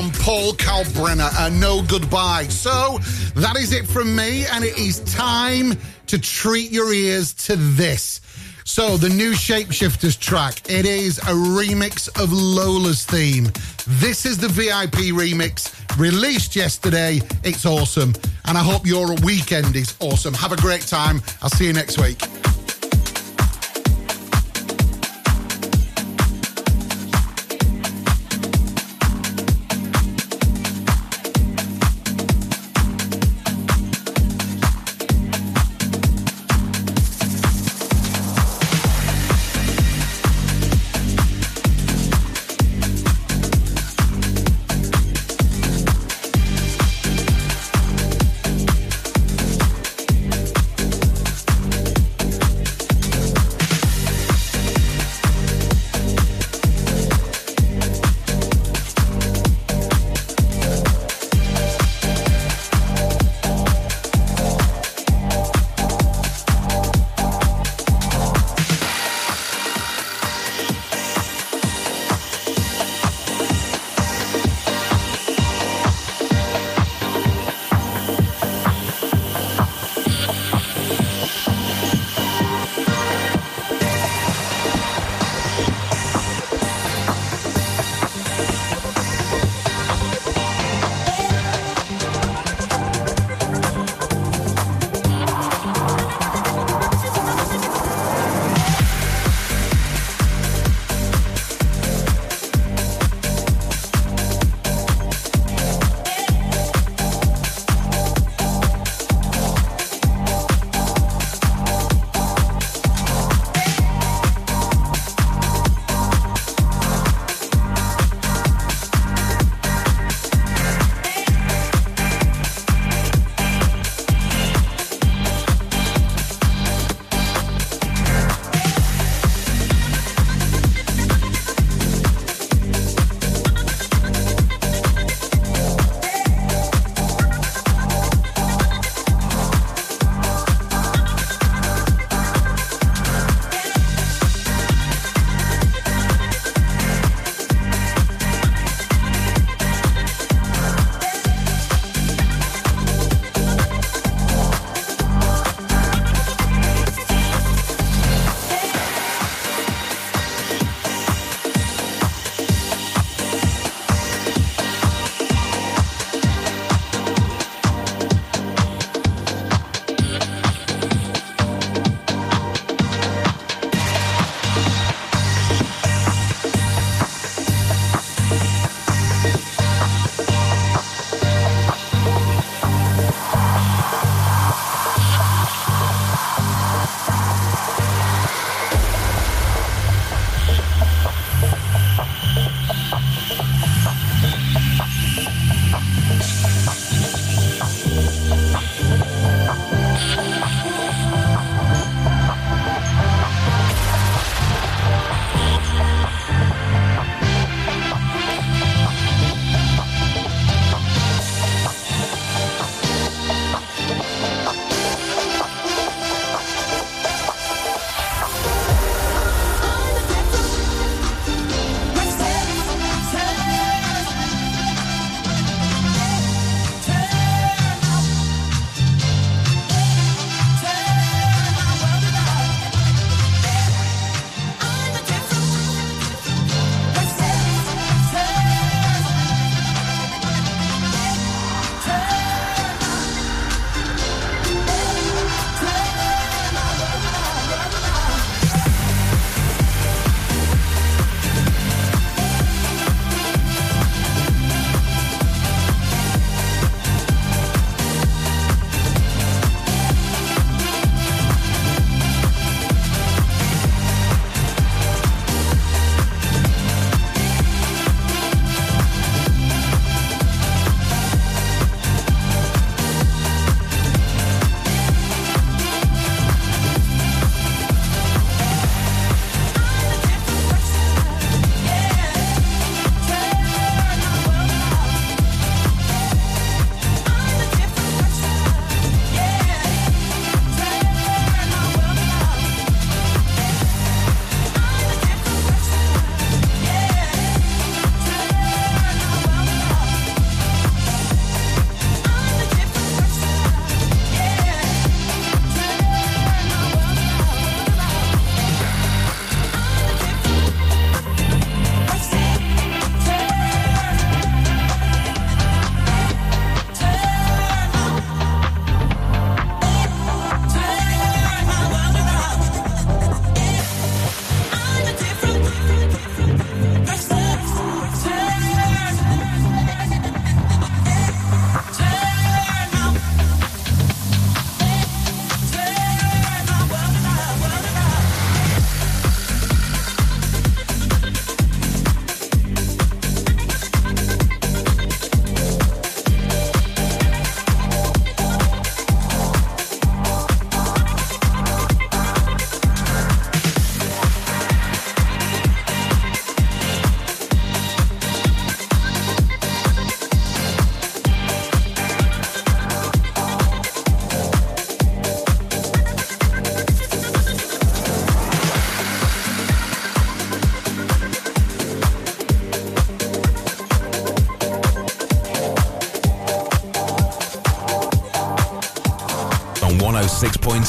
from Paul Kalkbrenner, a no goodbye. So that is it from me, and it is time to treat your ears to this. So the new Shapeshifters track, it is a remix of Lola's theme. This is the VIP remix released yesterday. It's awesome, and I hope your weekend is awesome. Have a great time. I'll see you next week.